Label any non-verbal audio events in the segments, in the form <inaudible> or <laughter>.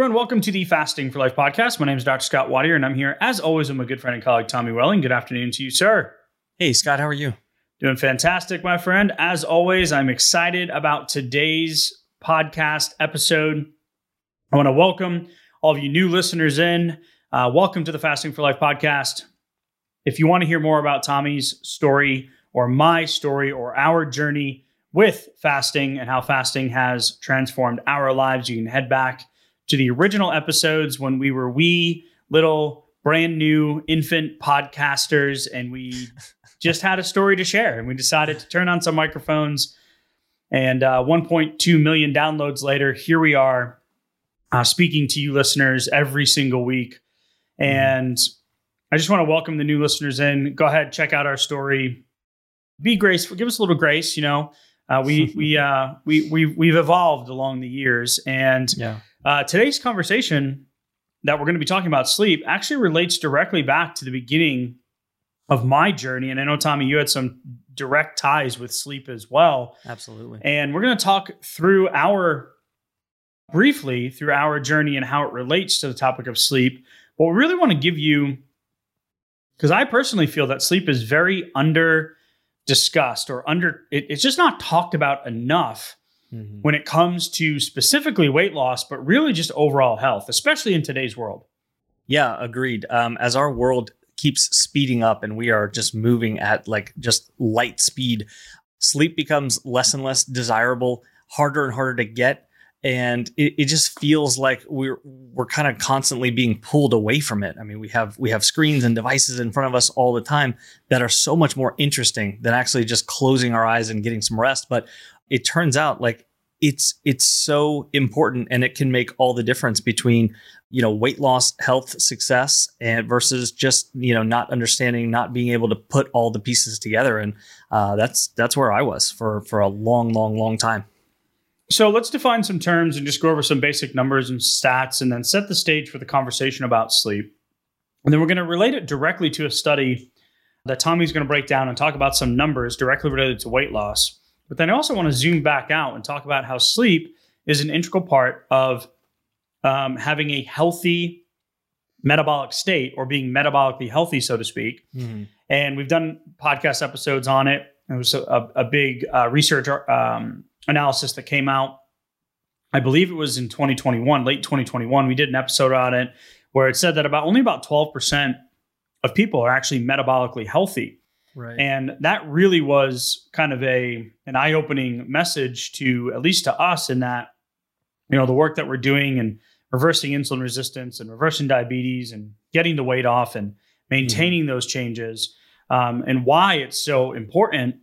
Everyone, welcome to the Fasting for Life podcast. My name is Dr. Scott Watier, and I'm here as always with my good friend and colleague Tommy Welling. Good afternoon to you, sir. Hey Scott, how are you? Doing fantastic, my friend. As always, I'm excited about today's podcast episode. I want to welcome all of you new listeners in. Uh, welcome to the Fasting for Life podcast. If you want to hear more about Tommy's story or my story or our journey with fasting and how fasting has transformed our lives, you can head back to the original episodes when we were wee little brand new infant podcasters and we <laughs> just had a story to share and we decided to turn on some microphones. And uh, 1.2 million downloads later here we are uh, speaking to you listeners every single week. And i just want to welcome the new listeners in. Go ahead check out our story. Be graceful give us a little grace you know? Uh, we we <laughs> uh, we we we've evolved along the years and Yeah. Uh, today's conversation that we're going to be talking about sleep actually relates directly back to the beginning of my journey. And I know, Tommy, you had some direct ties with sleep as well. Absolutely. And we're going to talk through our briefly through our journey and how it relates to the topic of sleep. But we really want to give you, because I personally feel that sleep is very under discussed or under, it- it's just not talked about enough Mhm. when it comes to specifically weight loss, but really just overall health, especially in today's world. Yeah, agreed. Um, as our world keeps speeding up and we are just moving at like just light speed, sleep becomes less and less desirable, harder and harder to get. And it, it just feels like we're we're kind of constantly being pulled away from it. I mean, we have we have screens and devices in front of us all the time that are so much more interesting than actually just closing our eyes and getting some rest. But it turns out like it's it's so important and it can make all the difference between you know weight loss health success and versus just you know not understanding not being able to put all the pieces together and uh, that's that's where i was for for a long long long time So let's define some terms and just go over some basic numbers and stats and then set the stage for the conversation about sleep. And then we're going to relate it directly to a study that Tommy's going to break down and talk about some numbers directly related to weight loss. But then I also want to zoom back out and talk about how sleep is an integral part of um, having a healthy metabolic state or being metabolically healthy, so to speak. and we've done podcast episodes on it. It was a, a big uh, research um, analysis that came out. I believe it was in 2021, late 2021. We did an episode on it where it said that about only about 12% of people are actually metabolically healthy. Right And that really was kind of a an eye-opening message to at least to us in that you know the work that we're doing and reversing insulin resistance and reversing diabetes and getting the weight off and maintaining those changes um, and why it's so important.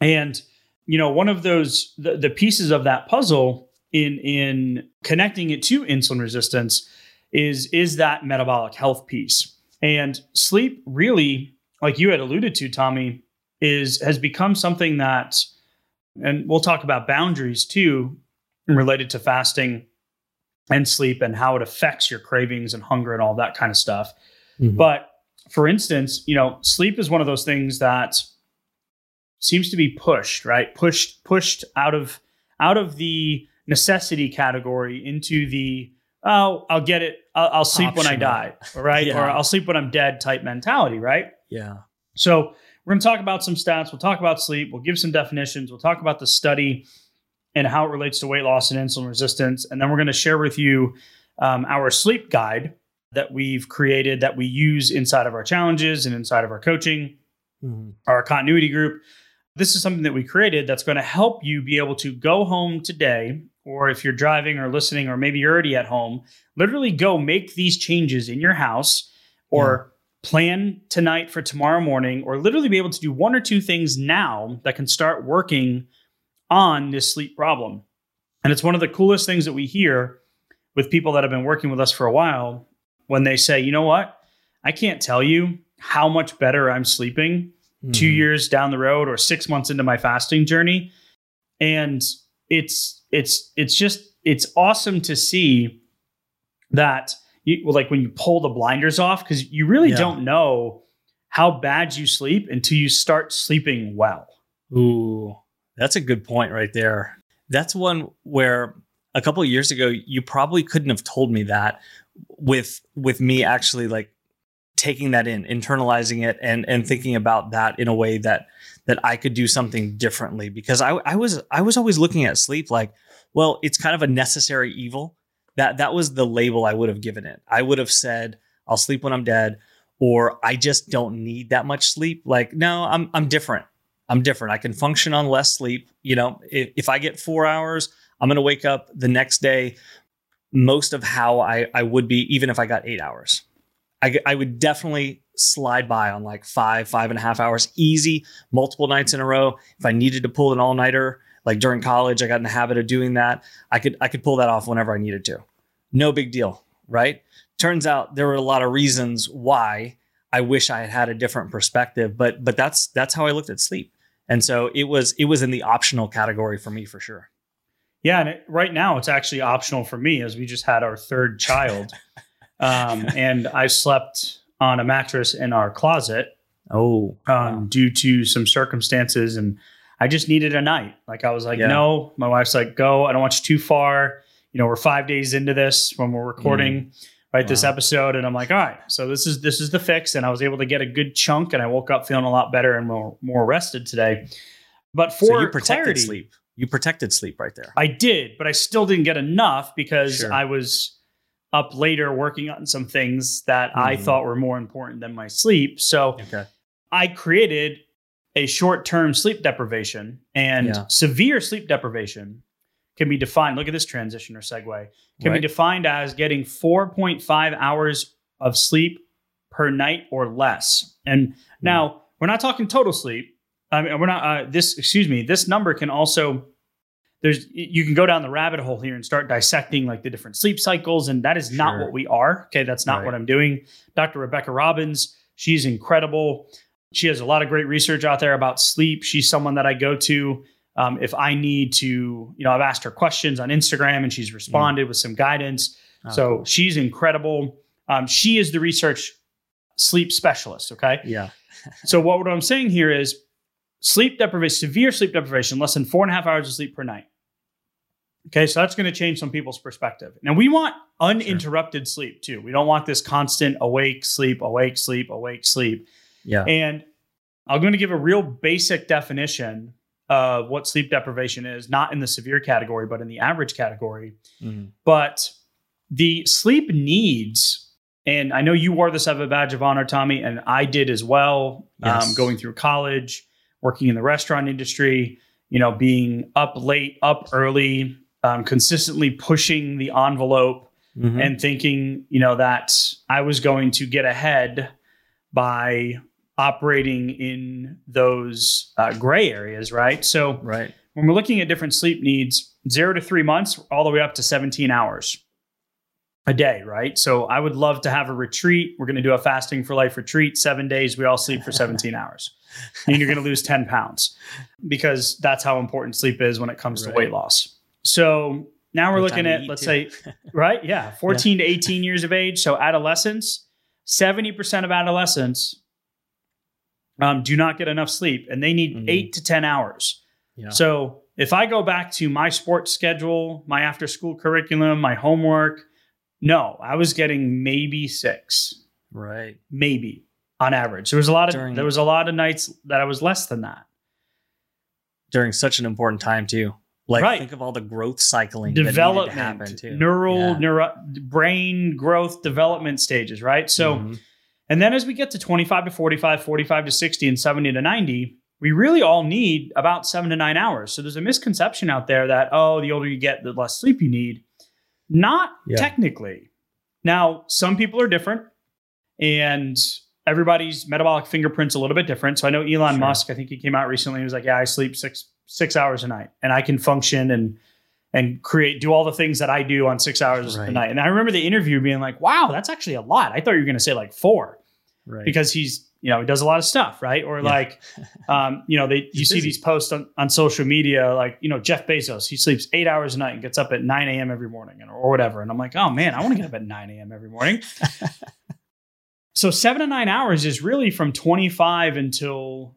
And you know one of those the, the pieces of that puzzle in in connecting it to insulin resistance is is that metabolic health piece. And sleep really like you had alluded to, Tommy, is has become something that, and we'll talk about boundaries too, related to fasting and sleep and how it affects your cravings and hunger and all that kind of stuff. Mhm. But for instance, you know, sleep is one of those things that seems to be pushed, right? Pushed, pushed out of out of the necessity category into the oh, I'll get it. I'll, I'll sleep when I die, right? <laughs> Yeah. Or I'll sleep when I'm dead type mentality, right? Yeah So we're going to talk about some stats. We'll talk about sleep. We'll give some definitions. We'll talk about the study and how it relates to weight loss and insulin resistance. And then we're going to share with you um, our sleep guide that we've created that we use inside of our challenges and inside of our coaching, Mhm. our continuity group. This is something that we created that's going to help you be able to go home today, or if you're driving or listening, or maybe you're already at home, literally go make these changes in your house or plan tonight for tomorrow morning, or literally be able to do one or two things now that can start working on this sleep problem. And it's one of the coolest things that we hear with people that have been working with us for a while when they say, you know what? I can't tell you how much better I'm sleeping mm. two years down the road or six months into my fasting journey. And it's it's it's just it's awesome to see that you like when you pull the blinders off because you really yeah. don't know how bad you sleep until you start sleeping well. Ooh, that's a good point right there. That's one where a couple years ago you probably couldn't have told me that with with me actually like taking that in, internalizing it, and and thinking about that in a way that that I could do something differently. Because I I was I was always looking at sleep like, well, it's kind of a necessary evil. That that was the label I would have given it. I would have said, I'll sleep when I'm dead, or I just don't need that much sleep. Like, no, I'm I'm different. I'm different. I can function on less sleep. You know, if, if I get four hours, I'm to wake up the next day most of how I, I would be, even if I got eight hours. I, I would definitely slide by on like five, five and a half hours easy, multiple nights in a row. If I needed to pull an all nighter, like during college, I got in the habit of doing that. I could I could pull that off whenever I needed to. No big deal, right? Turns out there were a lot of reasons why I wish I had had a different perspective, but but that's that's how I looked at sleep. And so it was it was in the optional category for me for sure. Yeah, and it, right now it's actually optional for me as we just had our third child. <laughs> um, and I slept on a mattress in our closet. Oh, um, wow. due to some circumstances, and I just needed a night. Like I was like, yeah. no. My wife's like, go. I don't want you too far. You know, we're five days into this when we're recording. Mm. Right, wow. this episode, and I'm like, all right, so this is this is the fix, and I was able to get a good chunk, and I woke up feeling a lot better and more more rested today. But for so you protected clarity, sleep, you protected sleep right there. I did, but I still didn't get enough because sure. I was up later working on some things that mm-hmm. I thought were more important than my sleep. So okay. I created a short term sleep deprivation and yeah. severe sleep deprivation can be defined. Look at this transition or segue. Can right. be defined as getting 4.5 hours of sleep per night or less. And mm. now we're not talking total sleep. I mean, we're not uh, this. Excuse me. This number can also there's you can go down the rabbit hole here and start dissecting like the different sleep cycles and that is sure. not what we are okay that's not right. what i'm doing dr rebecca robbins she's incredible she has a lot of great research out there about sleep she's someone that i go to um, if i need to you know i've asked her questions on instagram and she's mm. responded mm. with some guidance oh, so cool. she's incredible um, she is the research sleep specialist okay yeah <laughs> so what, what i'm saying here is sleep deprivation severe sleep deprivation less than four and a half hours of sleep per night Okay, so that's going to change some people's perspective. Now we want uninterrupted sure. sleep too. We don't want this constant awake, sleep, awake, sleep, awake, sleep. Yeah. And I'm going to give a real basic definition of what sleep deprivation is, not in the severe category, but in the average category. Mm-hmm. But the sleep needs, and I know you wore this as a badge of honor, Tommy, and I did as well, yes. um, going through college, working in the restaurant industry, you know, being up late, up early, um, consistently pushing the envelope mm-hmm. and thinking, you know, that I was going to get ahead by operating in those uh, gray areas, right? So, right. when we're looking at different sleep needs, zero to three months, all the way up to 17 hours a day, right? So, I would love to have a retreat. We're going to do a fasting for life retreat, seven days. We all sleep for 17 hours. And you're going to lose 10 pounds because that's how important sleep is when it comes right. to weight loss. So now we're looking at, let's too. say, <laughs> right? Yeah, 14 yeah. to 18 years of age. So adolescents, 70% of adolescents um, do not get enough sleep and they need mm-hmm. eight to 10 hours. Yeah. So if I go back to my sports schedule, my after school curriculum, my homework, no, I was getting maybe six. Right. Maybe on average. There was a lot of during, there was a lot of nights that I was less than that. During such an important time too. Like right. think of all the growth cycling development, to neural, yeah. neuro, brain growth development stages, right? So, mm-hmm. And then as we get to 25 to 45, 45 to 60, and 70 to 90, we really all need about seven to nine hours. So there's a misconception out there that, oh, the older you get, the less sleep you need. Not yeah. technically. Now, some people are different. And everybody's metabolic fingerprint's a little bit different. So I know Elon Sure. Musk, I think he came out recently, he was like, Yeah, I sleep six six hours a night and I can function and and create do all the things that I do on six hours a night. And I remember the interview being like, Wow, that's actually a lot. I thought you were gonna say like four Right. because he's you know he does a lot of stuff right or Yeah. like <laughs> um you know they you He's see these posts on, on social media like you know jeff bezos he sleeps eight hours a night and gets up at 9 a.m every morning and, or whatever and i'm like oh man i want to get up at 9 a.m every morning <laughs> so seven to nine hours is really from 25 until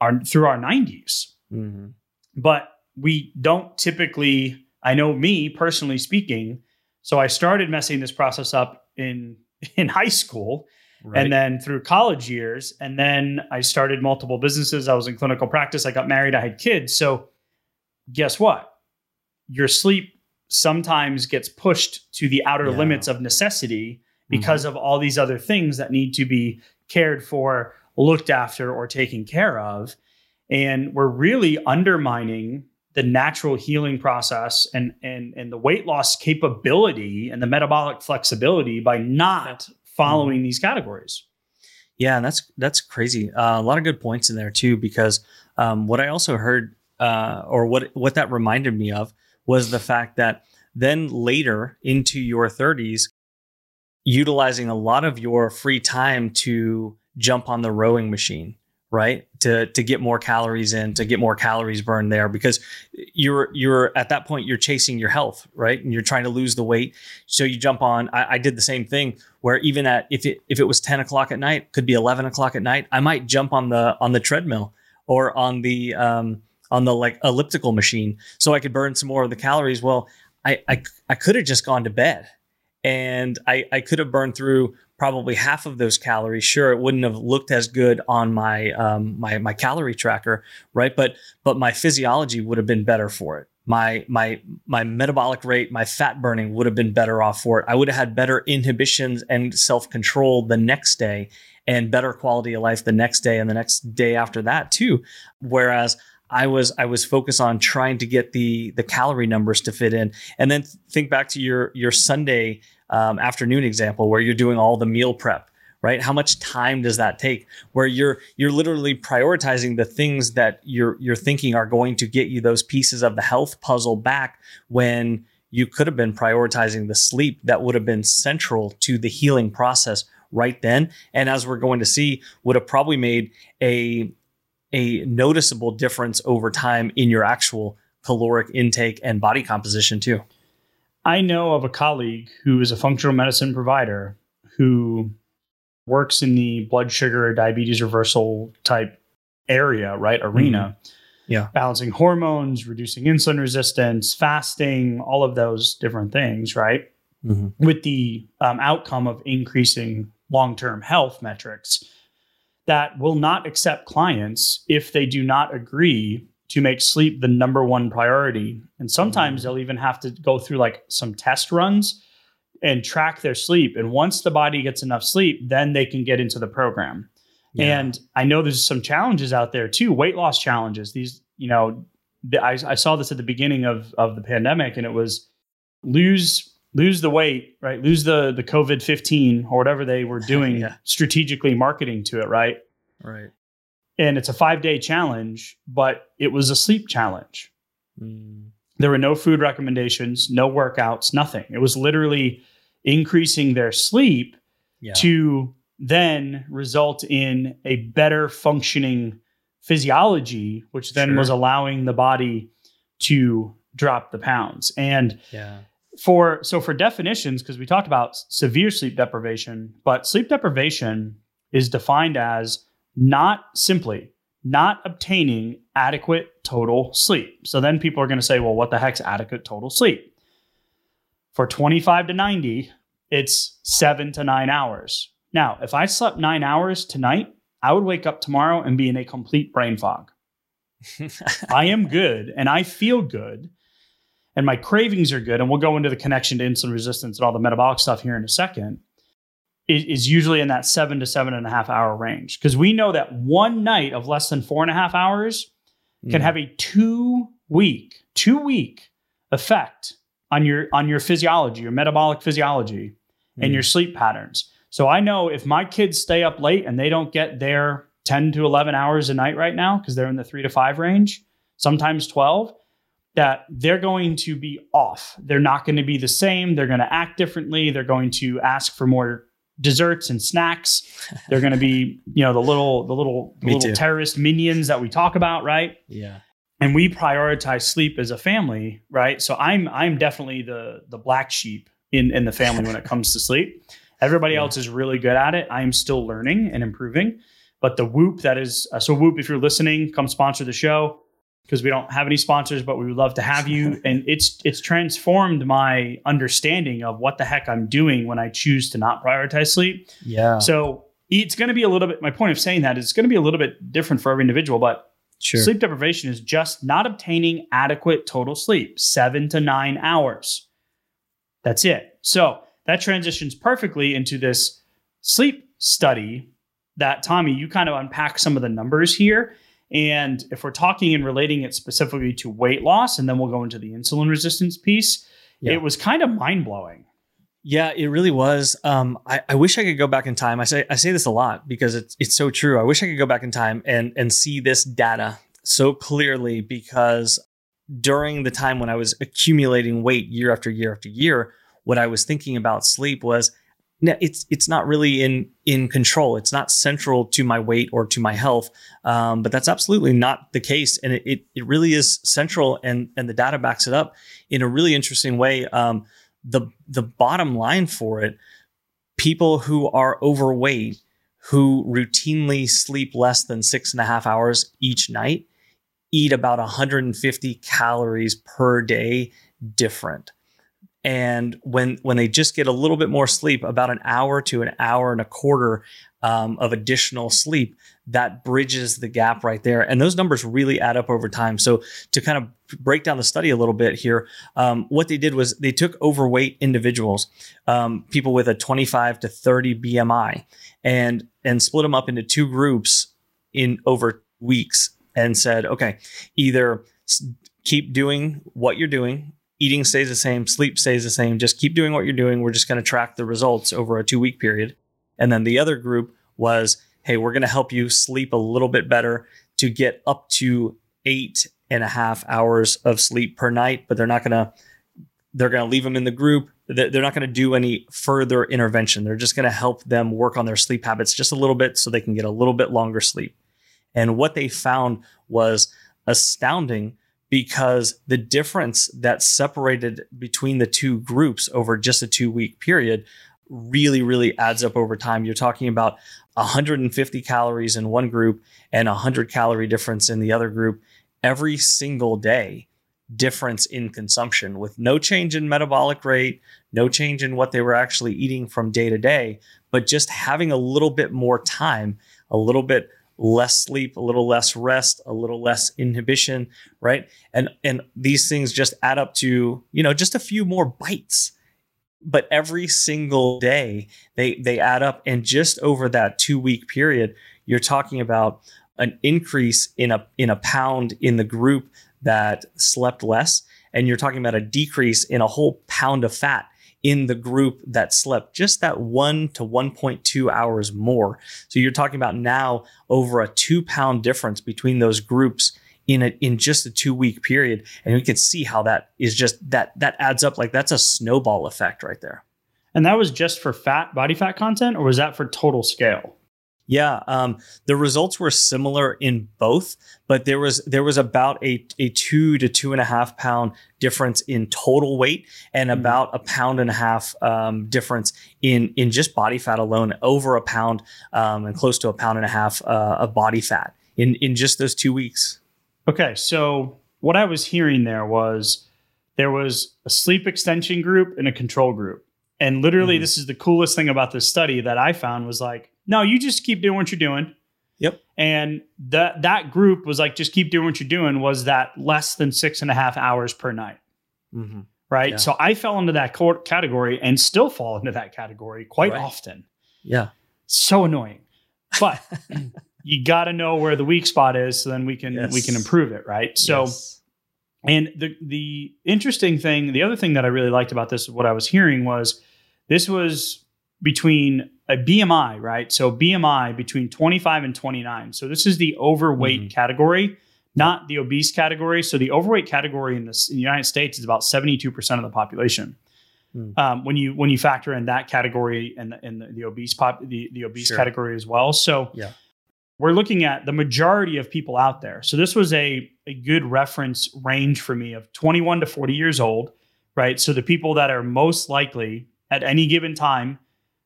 our through our 90s Mhm. but we don't typically i know me personally speaking so i started messing this process up in <laughs> in high school Right. and then through college years and then i started multiple businesses i was in clinical practice i got married i had kids so guess what your sleep sometimes gets pushed to the outer Yeah. Mm-hmm. limits of necessity because of all these other things that need to be cared for looked after or taken care of and we're really undermining the natural healing process and and and the weight loss capability and the metabolic flexibility by not following Mm-hmm. these categories. Yeah, that's that's crazy. Uh, a lot of good points in there too, because um, what I also heard, uh, or what what that reminded me of, was the fact that then later into your 30s, utilizing a lot of your free time to jump on the rowing machine, right? To to get more calories in, to get more calories burned there, because you're you're at that point you're chasing your health, right? And you're trying to lose the weight. So you jump on. I, I did the same thing where even at if it if it was 10 o'clock at night, could be 11 o'clock at night, I might jump on the on the treadmill or on the um on the like elliptical machine so I could burn some more of the calories. Well, I I, I could have just gone to bed and I, I could have burned through probably half of those calories. Sure, it wouldn't have looked as good on my um, my my calorie tracker, right? But but my physiology would have been better for it. My my my metabolic rate, my fat burning would have been better off for it. I would have had better inhibitions and self control the next day, and better quality of life the next day and the next day after that too. Whereas I was I was focused on trying to get the the calorie numbers to fit in, and then think back to your your Sunday um, afternoon example where you're doing all the meal prep right? How much time does that take? Where you're you're literally prioritizing the things that you're you're thinking are going to get you those pieces of the health puzzle back when you could have been prioritizing the sleep that would have been central to the healing process right then. And as we're going to see would have probably made a a noticeable difference over time in your actual caloric intake and body composition too I know of a colleague who is a functional medicine provider who works in the blood sugar diabetes reversal type area, right? Arena. Yeah. Balancing hormones, reducing insulin resistance, fasting, all of those different things, right? With the um, outcome of increasing long term health metrics that will not accept clients if they do not agree to make sleep the number one priority. And sometimes Mm. they'll even have to go through like some test runs and track their sleep. And once the body gets enough sleep, then they can get into the program. Yeah. And I know there's some challenges out there too, weight loss challenges. These, you know, the, I, I saw this at the beginning of of the pandemic, and it was lose lose the weight, right? Lose the the COVID fifteen or whatever they were <laughs> doing Yeah. strategically marketing to it, right? right And it's a five day challenge, but it was a sleep challenge. Mm. There were no food recommendations, no workouts, nothing. It was literally increasing their sleep yeah to then result in a better functioning physiology, which then Sure. was allowing the body to drop the pounds. And yeah for so for definitions, because we talked about severe sleep deprivation, but sleep deprivation is defined as not simply not obtaining adequate total sleep. So then people are going to say, well, what the heck's adequate total sleep? For 25 to 90, it's seven to nine hours. Now, if I slept nine hours tonight, I would wake up tomorrow and be in a complete brain fog. <laughs> I am good and I feel good and my cravings are good. And we'll go into the connection to insulin resistance and all the metabolic stuff here in a second. Is, is usually in that seven to seven and a half hour range because we know that one night of less than four and a half hours can Mm. have a two week, two week effect on your on your physiology, your metabolic physiology, and Mm. your sleep patterns. So I know if my kids stay up late and they don't get their 10 to 11 hours a night right now, because they're in the three to five range, sometimes 12, that they're going to be off. They're not going to be the same. They're going to act differently. They're going to ask for more desserts and snacks. They're going to be, you know, the little the little the little too. terrorist minions that we talk about, right? Yeah. And we prioritize sleep as a family, right? So I'm I'm definitely the the black sheep in in the family when it comes to sleep. Everybody Yeah. else is really good at it. I'm still learning and improving. But the Whoop that is uh, so Whoop, if you're listening, come sponsor the show because we don't have any sponsors, but we would love to have you. <laughs> and it's it's transformed my understanding of what the heck I'm doing when I choose to not prioritize sleep. Yeah. So it's going to be a little bit. My point of saying that is it's going to be a little bit different for every individual, but sure. sleep deprivation is just not obtaining adequate total sleep, seven to nine hours. That's it. So that transitions perfectly into this sleep study that Tommy, you kind of unpack some of the numbers here. And if we're talking and relating it specifically to weight loss, and then we'll go into the insulin resistance piece, Yeah. it was kind of mind blowing. Yeah, it really was. Um, I, I wish I could go back in time. I say I say this a lot because it's it's so true. I wish I could go back in time and and see this data so clearly because during the time when I was accumulating weight year after year after year, what I was thinking about sleep was it's it's not really in in control. It's not central to my weight or to my health. Um, but that's absolutely not the case, and it, it it really is central, and and the data backs it up in a really interesting way. Um, the the bottom line for it people who are overweight who routinely sleep less than six and a half hours each night eat about 150 calories per day different and when when they just get a little bit more sleep about an hour to an hour and a quarter um, of additional sleep that bridges the gap right there. And those numbers really add up over time. So to kind of break down the study a little bit here um, what they did was they took overweight individuals um, people with a 25 to 30 bmi and and split them up into two groups in over weeks and said okay either keep doing what you're doing eating stays the same sleep stays the same just keep doing what you're doing. We're just going to track the results over a two week period. And then the other group was hey we're going to help you sleep a little bit better to get up to eight and a half hours of sleep per night but they're not going to they're going to leave them in the group. They- they're not going to do any further intervention. They're just going to help them work on their sleep habits just a little bit so they can get a little bit longer sleep. And what they found was astounding because the difference that separated between the two groups over just a two week period really, really adds up over time. You're talking about 150 calories in one group and 100 calorie difference in the other group every single day difference in consumption with no change in metabolic rate, no change in what they were actually eating from day to day, but just having a little bit more time, a little bit less sleep, a little less rest, a little less inhibition, right? And and these things just add up to, you know, just a few more bites. But every single day they they add up and just over that 2-week period, you're talking about an increase in a in a pound in the group that slept less and you're talking about a decrease in a whole pound of fat in the group that slept just that 1 to 1.2 hours more. So you're talking about now over a 2 pound difference between those groups in a, in just a 2 week period and we can see how that is just that that adds up like that's a snowball effect right there. And that was just for fat, body fat content, or was that for total scale? Yeah, um, the results were similar in both, but there was there was about a a two to two and a half pound difference in total weight, and Mhm. about a pound and a half um, difference in in just body fat alone, over a pound um, and close to a pound and a half uh, of body fat in in just those two weeks. Okay, so what I was hearing there was there was a sleep extension group and a control group. And literally, Mhm. this is the coolest thing about this study that I found was like, no, you just keep doing what you're doing. Yep. And that that group was like, just keep doing what you're doing, was that less than six and a half hours per night. Mm-hmm. Right. Yeah. So I fell into that category and still fall into that category quite Right. often. Yeah, So annoying. But <laughs> you got to know where the weak spot is so then we can we can improve it, right? So Yes. and the the interesting thing, the other thing that I really liked about this, what I was hearing was this was between a BMI, right? So BMI between 25 and 29. So this is the overweight Mhm. category, not the obese category. So the overweight category in, this, in the United States is about 72% of the population. Hmm. Um, when you when you factor in that category and the, and the, the obese pop the, the obese Sure. category as well. So Yeah. we're looking at the majority of people out there. So this was a a good reference range for me of 21 to 40 years old, right? So the people that are most likely at any given time,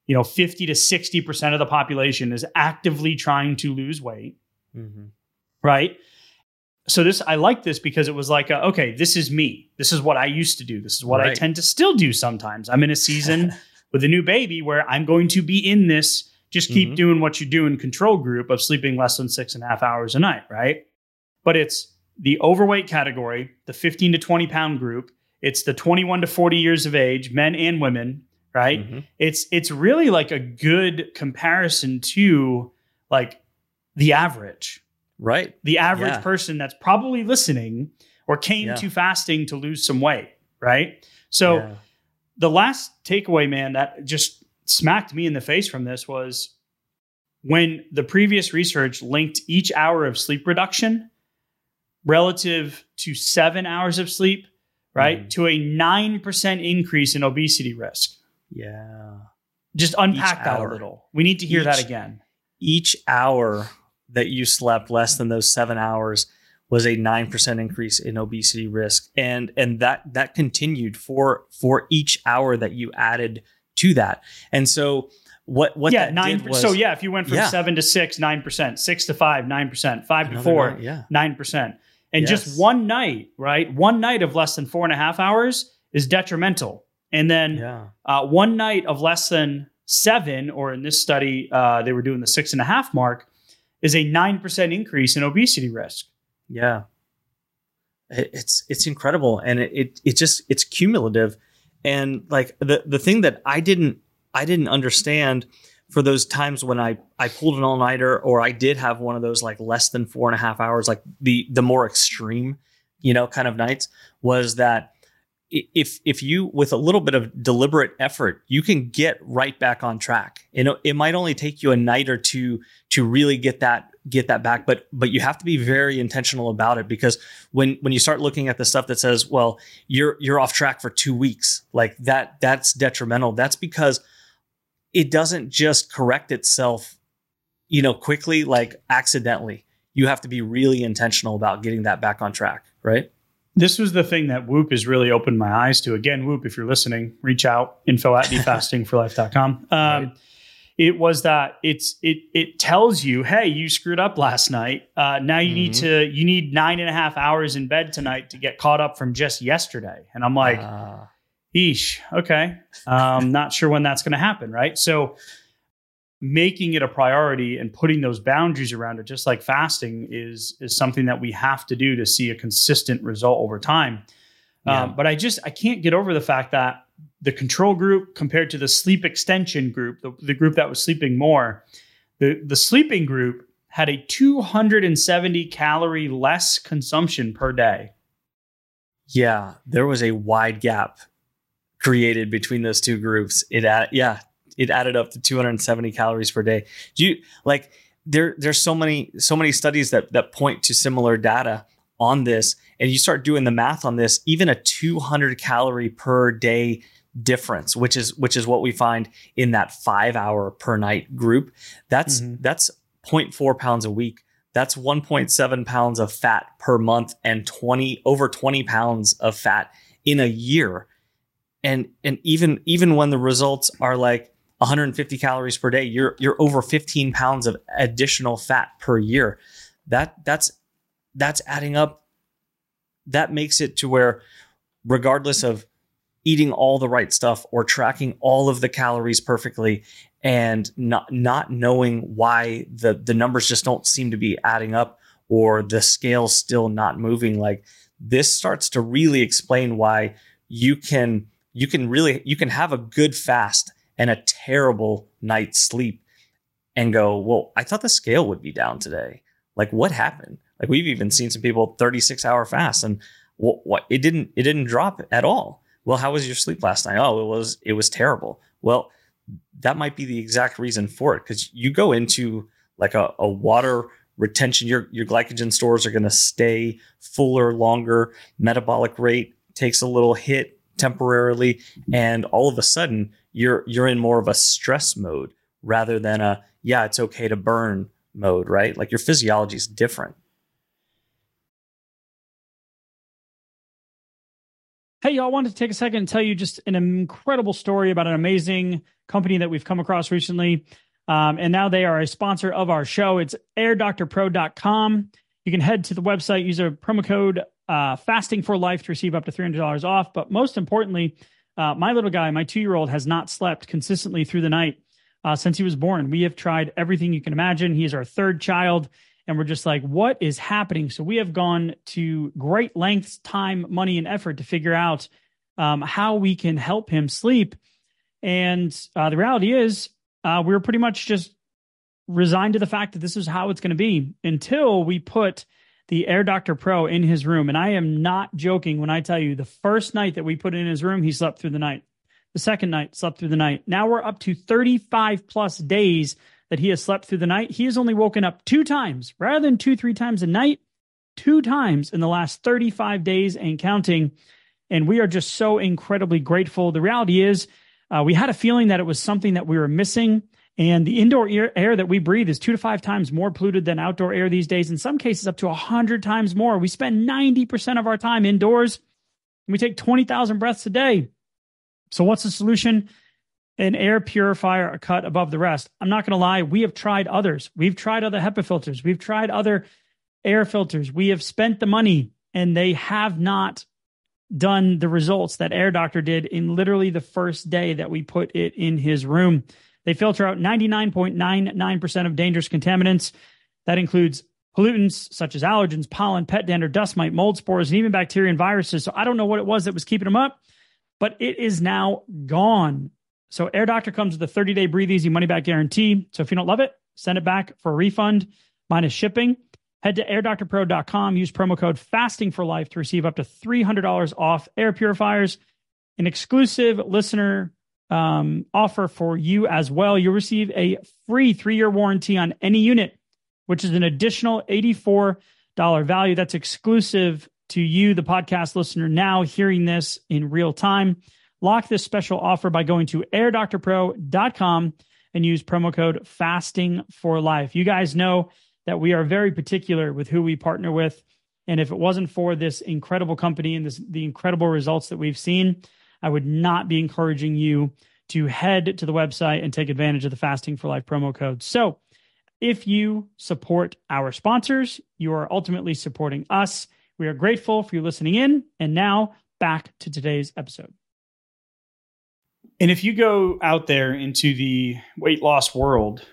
you know, 50 to 60% of the population is actively trying to lose weight, Mhm. right? So this I like this because it was like, a, okay, this is me. This is what I used to do. This is what I tend to still do sometimes. I'm in a season <laughs> with a new baby where I'm going to be in this. Just keep Mhm. doing what you do in control group of sleeping less than six and a half hours a night, right? But it's the overweight category, the 15 to 20 pound group. It's the 21 to 40 years of age, men and women, right? Mhm. It's it's really like a good comparison to like the average, Right. the average Yeah. person that's probably listening or came Yeah. to fasting to lose some weight, right? So Yeah. the last takeaway, man, that just smacked me in the face from this was when the previous research linked each hour of sleep reduction relative to seven hours of sleep, right, Mhm. to a 9% increase in obesity risk. Yeah. Just unpack that hour. a little. We need to hear that again. Each hour that you slept less than those seven hours was a nine percent increase in obesity risk, and and that that continued for for each hour that you added to that. And so what what yeah, that nine. was so yeah, if you went from Yeah. seven to six, nine percent, six to five, nine percent, five to four, nine- yeah, nine percent. And Yes. just one night, right? One night of less than four and a half hours is detrimental. And then yeah, uh, one night of less than seven, or in this study, uh, they were doing the six and a half mark, is a 9% increase in obesity risk. yeah. It's it's incredible, and it, it it just it's cumulative, and like the the thing that I didn't I didn't understand for those times when I I pulled an all nighter or I did have one of those like less than four and a half hours, like the the more extreme, you know, kind of nights, was that if if you with a little bit of deliberate effort, you can get right back on track. You know, it might only take you a night or two to really get that get that back, but but you have to be very intentional about it because when when you start looking at the stuff that says, well, you're you're off track for two weeks, like that that's detrimental. That's because it doesn't just correct itself, you know, quickly, like accidentally. You have to be really intentional about getting that back on track, right? This was the thing that Whoop has really opened my eyes to. Again, Whoop, if you're listening, reach out, info at thefastingforlife.com. <laughs> Um, Right. It was that it's it it tells you, hey, you screwed up last night. Uh, now you need Mhm. to you need nine and a half hours in bed tonight to get caught up from just yesterday. And I'm like, Ah, Eesh. Okay. Um, not sure when that's going to happen, right? So, making it a priority and putting those boundaries around it, just like fasting, is is something that we have to do to see a consistent result over time. Yeah. Um, but I just I can't get over the fact that the control group compared to the sleep extension group, the, the group that was sleeping more, the the sleeping group had a 270 calorie less consumption per day. yeah, there was a wide gap created between those two groups. It add, yeah, it added up to 270 calories per day. Do you like there there's so many so many studies that that point to similar data on this and you start doing the math on this even a 200 calorie per day difference which is which is what we find in that 5 hour per night group that's Mhm. that's 0.4 pounds a week that's 1.7 pounds of fat per month and 20 over 20 pounds of fat in a year and and even even when the results are like 150 calories per day you're you're over 15 pounds of additional fat per year. That that's that's adding up. That makes it to where regardless of eating all the right stuff or tracking all of the calories perfectly and not not knowing why the the numbers just don't seem to be adding up or the scale's still not moving like this starts to really explain why you can you can really you can have a good fast and a terrible night's sleep and go well i thought the scale would be down today. Like what happened? Like we've even seen some people 36 hour fast and what, what it didn't it didn't drop at all. Well how was your sleep last night? Oh it was it was terrible. Well that might be the exact reason for it because you go into like a, a water retention your your glycogen stores are going to stay fuller longer. Metabolic rate takes a little hit temporarily and all of a sudden you're you're in more of a stress mode rather than a yeah it's okay to burn mode right like your physiology is different Hey, y'all, wanted to take a second and tell you just an incredible story about an amazing company that we've come across recently. Um, and now they are a sponsor of our show. It's airdoctorpro.com. You can head to the website, use a promo code uh, fasting for life to receive up to $300 off. But most importantly, uh, my little guy, my two year old, has not slept consistently through the night uh, since he was born. We have tried everything you can imagine. He is our third child. And we're just like, what is happening? So we have gone to great lengths, time, money, and effort to figure out um, how we can help him sleep. And uh, the reality is, uh, we're pretty much just resigned to the fact that this is how it's going to be until we put the Air Doctor Pro in his room. And I am not joking when I tell you the first night that we put it in his room, he slept through the night. The second night, slept through the night. Now we're up to 35 plus days that he has slept through the night. He has only woken up two times rather than two, three times a night, two times in the last 35 days and counting. And we are just so incredibly grateful. The reality is, uh, we had a feeling that it was something that we were missing. And the indoor air, air, that we breathe is two to five times more polluted than outdoor air these days. In some cases, up to 100 times more. We spend 90% of our time indoors and we take 20,000 breaths a day. So, what's the solution? An air purifier, a cut above the rest. I'm not going to lie, we have tried others. We've tried other HEPA filters, we've tried other air filters. We have spent the money and they have not done the results that Air Doctor did in literally the first day that we put it in his room. They filter out 99.99% of dangerous contaminants. That includes pollutants such as allergens, pollen, pet dander, dust mite, mold spores, and even bacteria and viruses. So I don't know what it was that was keeping them up, but it is now gone. So Air Doctor comes with a 30 day breathe easy money back guarantee. So if you don't love it, send it back for a refund minus shipping. Head to airdoctorpro.com, use promo code fasting for life to receive up to $300 off air purifiers. An exclusive listener um, offer for you as well. You'll receive a free three year warranty on any unit, which is an additional $84 value. That's exclusive to you, the podcast listener, now hearing this in real time. Lock this special offer by going to airdoctorpro.com and use promo code fasting for life. You guys know that we are very particular with who we partner with. And if it wasn't for this incredible company and this, the incredible results that we've seen, I would not be encouraging you to head to the website and take advantage of the Fasting for Life promo code. So, if you support our sponsors, you are ultimately supporting us. We are grateful for you listening in. And now back to today's episode. And if you go out there into the weight loss world,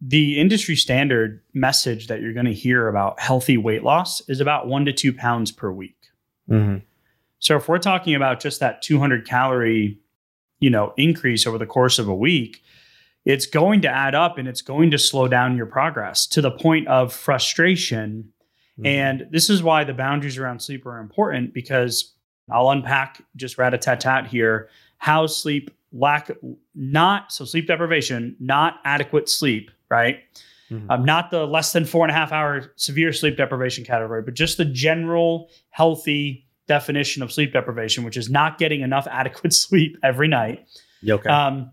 the industry standard message that you're going to hear about healthy weight loss is about one to two pounds per week. Mm-hmm. So if we're talking about just that 200 calorie, you know, increase over the course of a week, it's going to add up and it's going to slow down your progress to the point of frustration. Mm-hmm. And this is why the boundaries around sleep are important because I'll unpack just rat a tat tat here how sleep lack not so sleep deprivation, not adequate sleep right? Mm-hmm. Um, not the less than four and a half hour severe sleep deprivation category, but just the general healthy definition of sleep deprivation, which is not getting enough <laughs> adequate sleep every night. Okay. Um,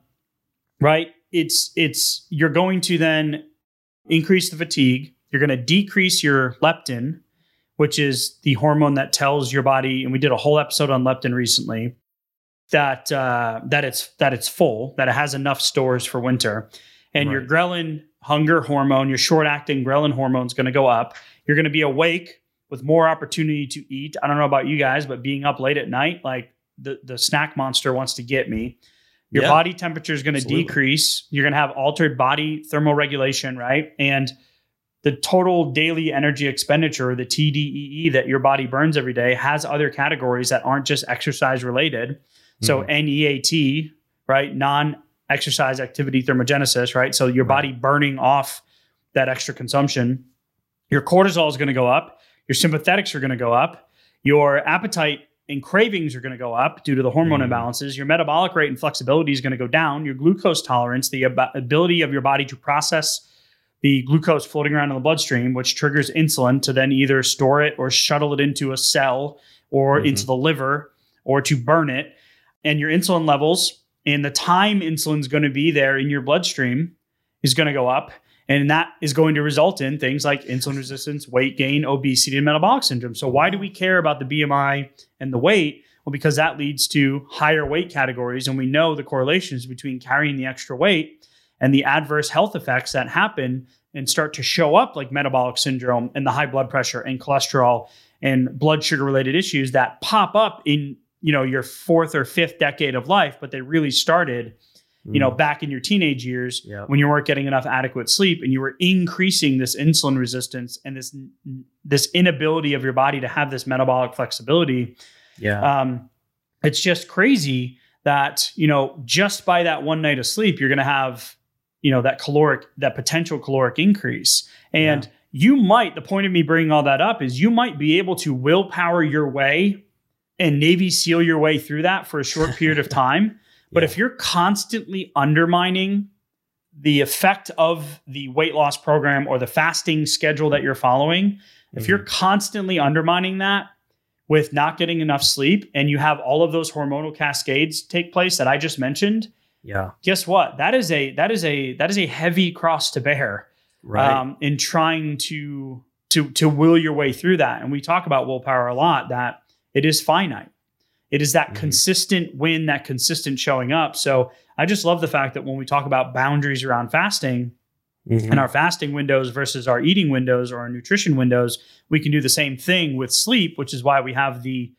right. It's it's you're going to then increase the fatigue. You're going to decrease your leptin, which is the hormone that tells your body. And we did a whole episode on leptin recently. That uh, that it's that it's full, that it has enough stores for winter, and right. your ghrelin hunger hormone, your short acting ghrelin hormone is going to go up. You're going to be awake with more opportunity to eat. I don't know about you guys, but being up late at night, like the, the snack monster wants to get me. Your yeah, body temperature is going to decrease. You're going to have altered body thermoregulation, right? And the total daily energy expenditure, the TDEE that your body burns every day, has other categories that aren't just exercise related. Mm-hmm. So NEAT, right? Non exercise activity thermogenesis, right? So your body burning off that extra consumption. Your cortisol is going to go up. Your sympathetics are going to go up. Your appetite and cravings are going to go up due to the hormone Mhm. imbalances. Your metabolic rate and flexibility is going to go down. Your glucose tolerance, the ab- ability of your body to process the glucose floating around in the bloodstream, which triggers insulin to then either store it or shuttle it into a cell or Mhm. into the liver or to burn it. And your insulin levels and the time insulin's going to be there in your bloodstream is going to go up. And that is going to result in things like insulin resistance, weight gain, obesity, and metabolic syndrome. So, why do we care about the BMI and the weight? Well, because that leads to higher weight categories. And we know the correlations between carrying the extra weight and the adverse health effects that happen and start to show up, like metabolic syndrome and the high blood pressure and cholesterol and blood sugar related issues that pop up in you know your fourth or fifth decade of life but they really started you know back in your teenage years Yeah. when you weren't getting enough adequate sleep and you were increasing this insulin resistance and this this inability of your body to have this metabolic flexibility yeah. um, it's just crazy that you know just by that one night of sleep you're going to have you know that caloric that potential caloric increase and you might the point of me bringing all that up is you might be able to willpower your way and navy seal your way through that for a short period of <laughs> time but Yeah. if you're constantly undermining the effect of the weight loss program or the fasting schedule that you're following if you're constantly undermining that with not getting enough sleep and you have all of those hormonal cascades take place that I just mentioned, yeah. guess what? That is a that is a that is a heavy cross to bear Right. um, in trying to to to will your way through that. And we talk about willpower a lot that it is finite. It is that Mhm. consistent win, that consistent showing up. So I just love the fact that when we talk about boundaries around fasting, Mhm. and our fasting windows versus our eating windows or our nutrition windows, we can do the same thing with sleep, which is why we have the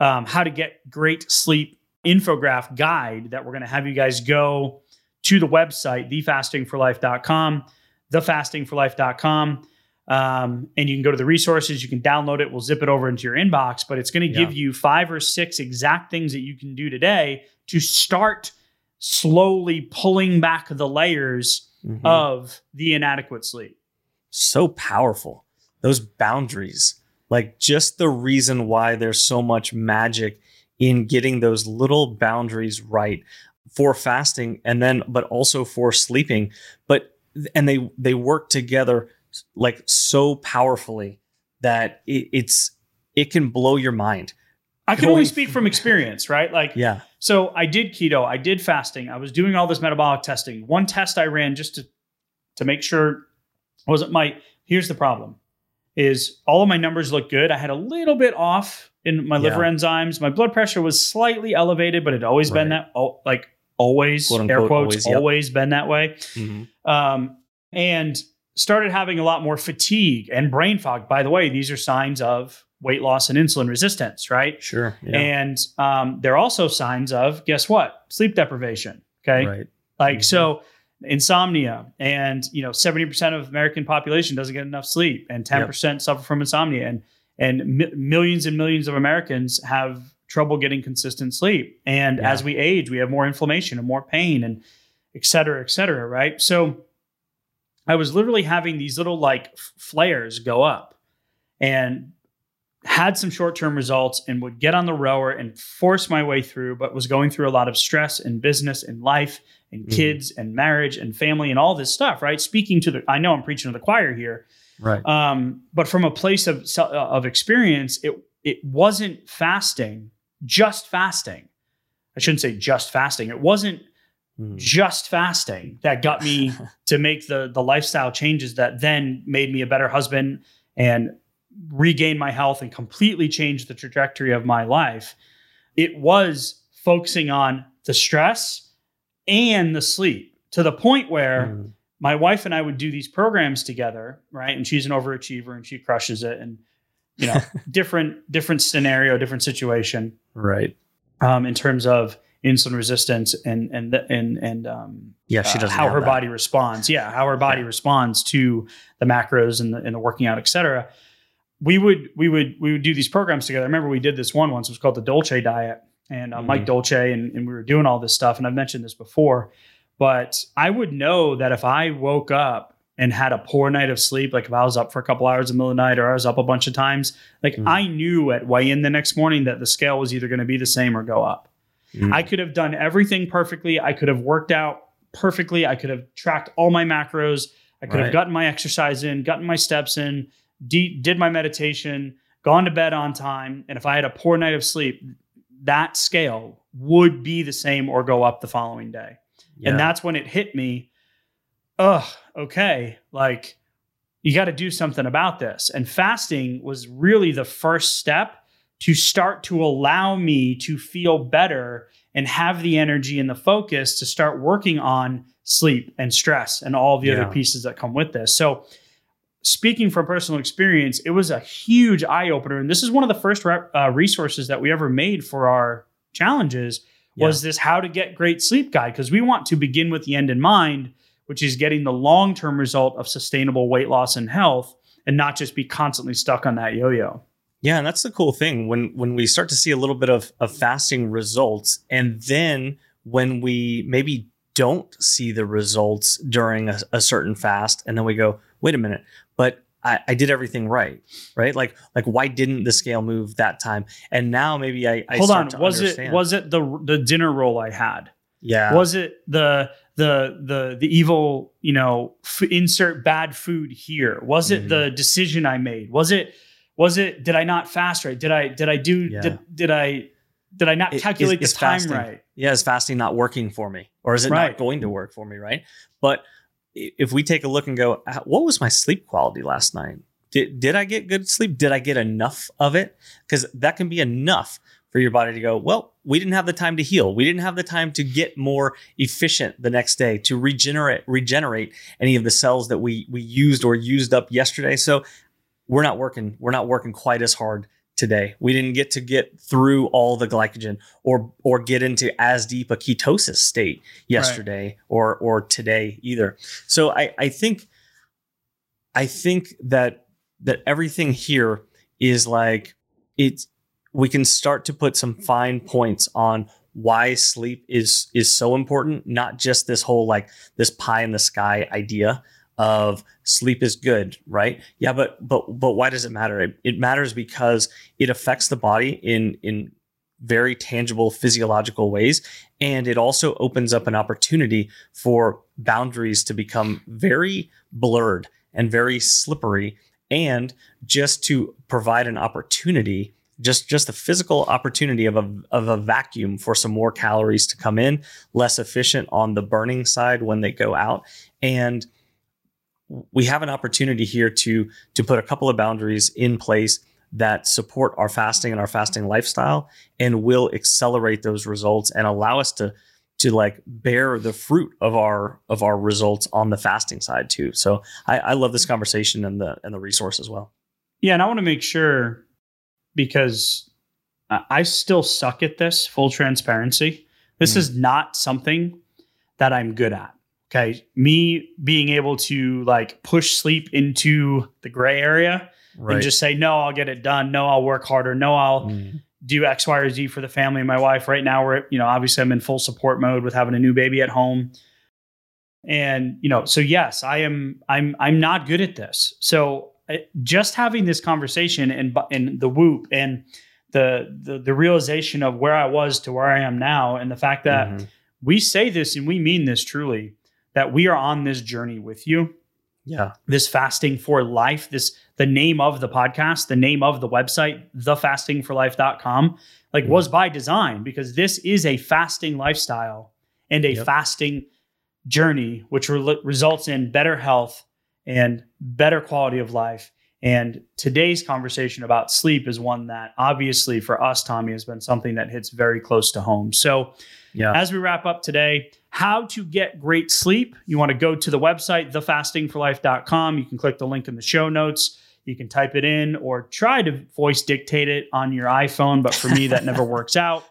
um, how to get great sleep infograph guide that we're going to have you guys go to the website, thefastingforlife.com, thefastingforlife.com. Um, and you can go to the resources, you can download it, we'll zip it over into your inbox, but it's going to Yeah. give you five or six exact things that you can do today to start slowly pulling back the layers Mhm. of the inadequate sleep. so powerful. Those boundaries, like just the reason why there's so much magic in getting those little boundaries right for fasting and then but also for sleeping but and they they work together like so powerfully that it, it's it can blow your mind I can only speak from experience, right? Like, yeah so I did keto, I did fasting, I was doing all this metabolic testing. One test I ran just to to make sure wasn't my. Here's the problem: is all of my numbers look good. I had a little bit off in my liver Yeah. enzymes. My blood pressure was slightly elevated, but it always been that, oh, like always, Quote, air quotes, always, always, yep. been that way. Mhm. um, and started having a lot more fatigue and brain fog. By the way, these are signs of weight loss and insulin resistance, right? sure yeah And um, they're also signs of guess what? Sleep deprivation. Okay, right like Mhm. so insomnia and you know 70% of american population doesn't get enough sleep and 10% suffer from insomnia and and mi- millions and millions of americans have trouble getting consistent sleep and Yeah. as we age we have more inflammation and more pain and et cetera et cetera right so i was literally having these little like flares go up and had some short-term results and would get on the rower and force my way through but was going through a lot of stress in business and life and Mhm. kids and marriage and family and all this stuff right? Speaking to the i know i'm preaching to the choir here. Right. Um, but from a place of se- of experience it it wasn't fasting just fasting. I shouldn't say just fasting. It wasn't Mhm. just fasting that got me <laughs> to make the the lifestyle changes that then made me a better husband and regain my health and completely change the trajectory of my life it was focusing on the stress and the sleep to the point where Mhm. my wife and I would do these programs together, right? And she's an overachiever and she crushes it and you know, <laughs> different different scenario, different situation right um, in terms of insulin resistance and and and and um, yeah she uh, doesn't how her that. body responds. Yeah, how her body Yeah. responds to the macros and the and the working out, etc. We would we would we would do these programs together. I remember we did this one once. It was called the Dolce Diet, and uh, Mike Mhm. Dolce, and, and we were doing all this stuff. And I've mentioned this before, but I would know that if I woke up and had a poor night of sleep, like if I was up for a couple hours in the middle of the night or I was up a bunch of times, like Mhm. I knew at weigh in the next morning that the scale was either going to be the same or go up. Mm. I could have done everything perfectly. I could have worked out perfectly. I could have tracked all my macros. I could Right. have gotten my exercise in, gotten my steps in, de- did my meditation, gone to bed on time. And if I had a poor night of sleep, that scale would be the same or go up the following day. Yeah. And that's when it hit me. Ugh, okay. Like, you got to do something about this. And fasting was really the first step to start to allow me to feel better and have the energy and the focus to start working on sleep and stress and all the Yeah. other pieces that come with this. So, speaking from personal experience, it was a huge eye opener. And this is one of the first re- uh, resources that we ever made for our challenges was this how to get great sleep guide because we want to begin with the end in mind which is getting the long-term result of sustainable weight loss and health and not just be constantly stuck on that yo-yo Yeah, and that's the cool thing when when we start to see a little bit of, of fasting results, and then when we maybe don't see the results during a, a certain fast, and then we go, wait a minute, but I, I did everything right, right? Like like why didn't the scale move that time? And now maybe I, I hold on was understand. it was it the the dinner roll i had yeah was it the the the the evil you know f- insert bad food here was it Mhm. the decision i made was it was it did i not fast right did i did i do Yeah. did, did i did i not calculate is- the is time fasting- right yeah, is fasting not working for me? Or is it Right. not going to work for me? Right. But if we take a look and go, "Uh, what was my sleep quality last night? Did, did I get good sleep? Did I get enough of it? Because that can be enough for your body to go, well, we didn't have the time to heal. We didn't have the time to get more efficient the next day to regenerate regenerate any of the cells that we we used or used up yesterday. So we're not working we're not working quite as hard today. We didn't get to get through all the glycogen or or get into as deep a ketosis state yesterday or or today either. So I I think I think that that everything here is like it's we can start to put some fine points on why sleep is is so important not just this whole like this pie in the sky idea of sleep is good right? Yeah but but but why does it matter? It, it matters because it affects the body in in very tangible physiological ways and it also opens up an opportunity for boundaries to become very blurred and very slippery and just to provide an opportunity just just the physical opportunity of a of a vacuum for some more calories to come in less efficient on the burning side when they go out and we have an opportunity here to to put a couple of boundaries in place that support our fasting and our fasting lifestyle and will accelerate those results and allow us to to like bear the fruit of our of our results on the fasting side too so i, I love this conversation and the and the resource as well Yeah, and I want to make sure because I still suck at this, full transparency. This Mm. is not something that I'm good at. Okay. Me being able to like push sleep into the gray area and just say, no, I'll get it done. No, I'll work harder. No, I'll Mm. do X, Y, or Z for the family and my wife. Right now, we're, you know, obviously I'm in full support mode with having a new baby at home. And, you know, so yes, I am, I'm, I'm not good at this. So just having this conversation and, and the whoop and the, the, the realization of where I was to where I am now, and the fact that Mhm. we say this and we mean this truly, that we are on this journey with you yeah this fasting for life this the name of the podcast the name of the website thefastingforlife.com like was by design because this is a fasting lifestyle and a Yep. fasting journey which re- results in better health and better quality of life and today's conversation about sleep is one that obviously for us tommy has been something that hits very close to home so yeah as we wrap up today, how to get great sleep. You want to go to the website, thefastingforlife.com. You can click the link in the show notes. You can type it in or try to voice dictate it on your iPhone, but for me, that never <laughs> works out.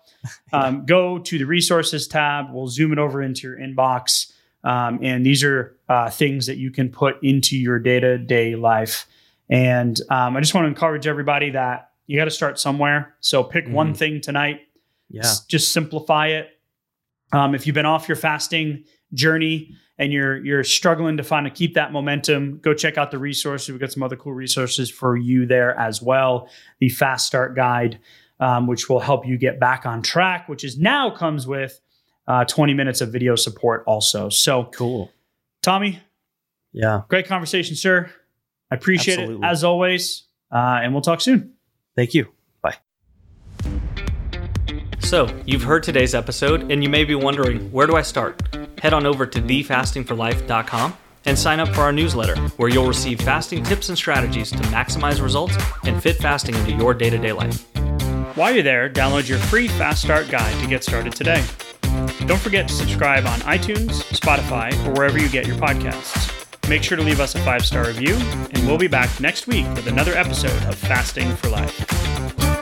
Um, go to the resources tab. We'll zoom it over into your inbox. Um, and these are uh, things that you can put into your day to day life. And um, I just want to encourage everybody that you got to start somewhere. So pick one Mhm. thing tonight yeah S- just simplify it. Um, if you've been off your fasting journey and you're you're struggling to find to keep that momentum, go check out the resources. We've got some other cool resources for you there as well. The Fast Start Guide, um, which will help you get back on track, which is now comes with uh, 20 minutes of video support also. So Cool. Tommy, Yeah. great conversation, sir. I appreciate Absolutely. it as always, uh, and we'll talk soon. Thank you. Bye. So, you've heard today's episode, and you may be wondering where do I start? Head on over to thefastingforlife.com and sign up for our newsletter, where you'll receive fasting tips and strategies to maximize results and fit fasting into your day to day life. While you're there, download your free Fast Start guide to get started today. Don't forget to subscribe on iTunes, Spotify, or wherever you get your podcasts. Make sure to leave us a five star review, and we'll be back next week with another episode of Fasting for Life.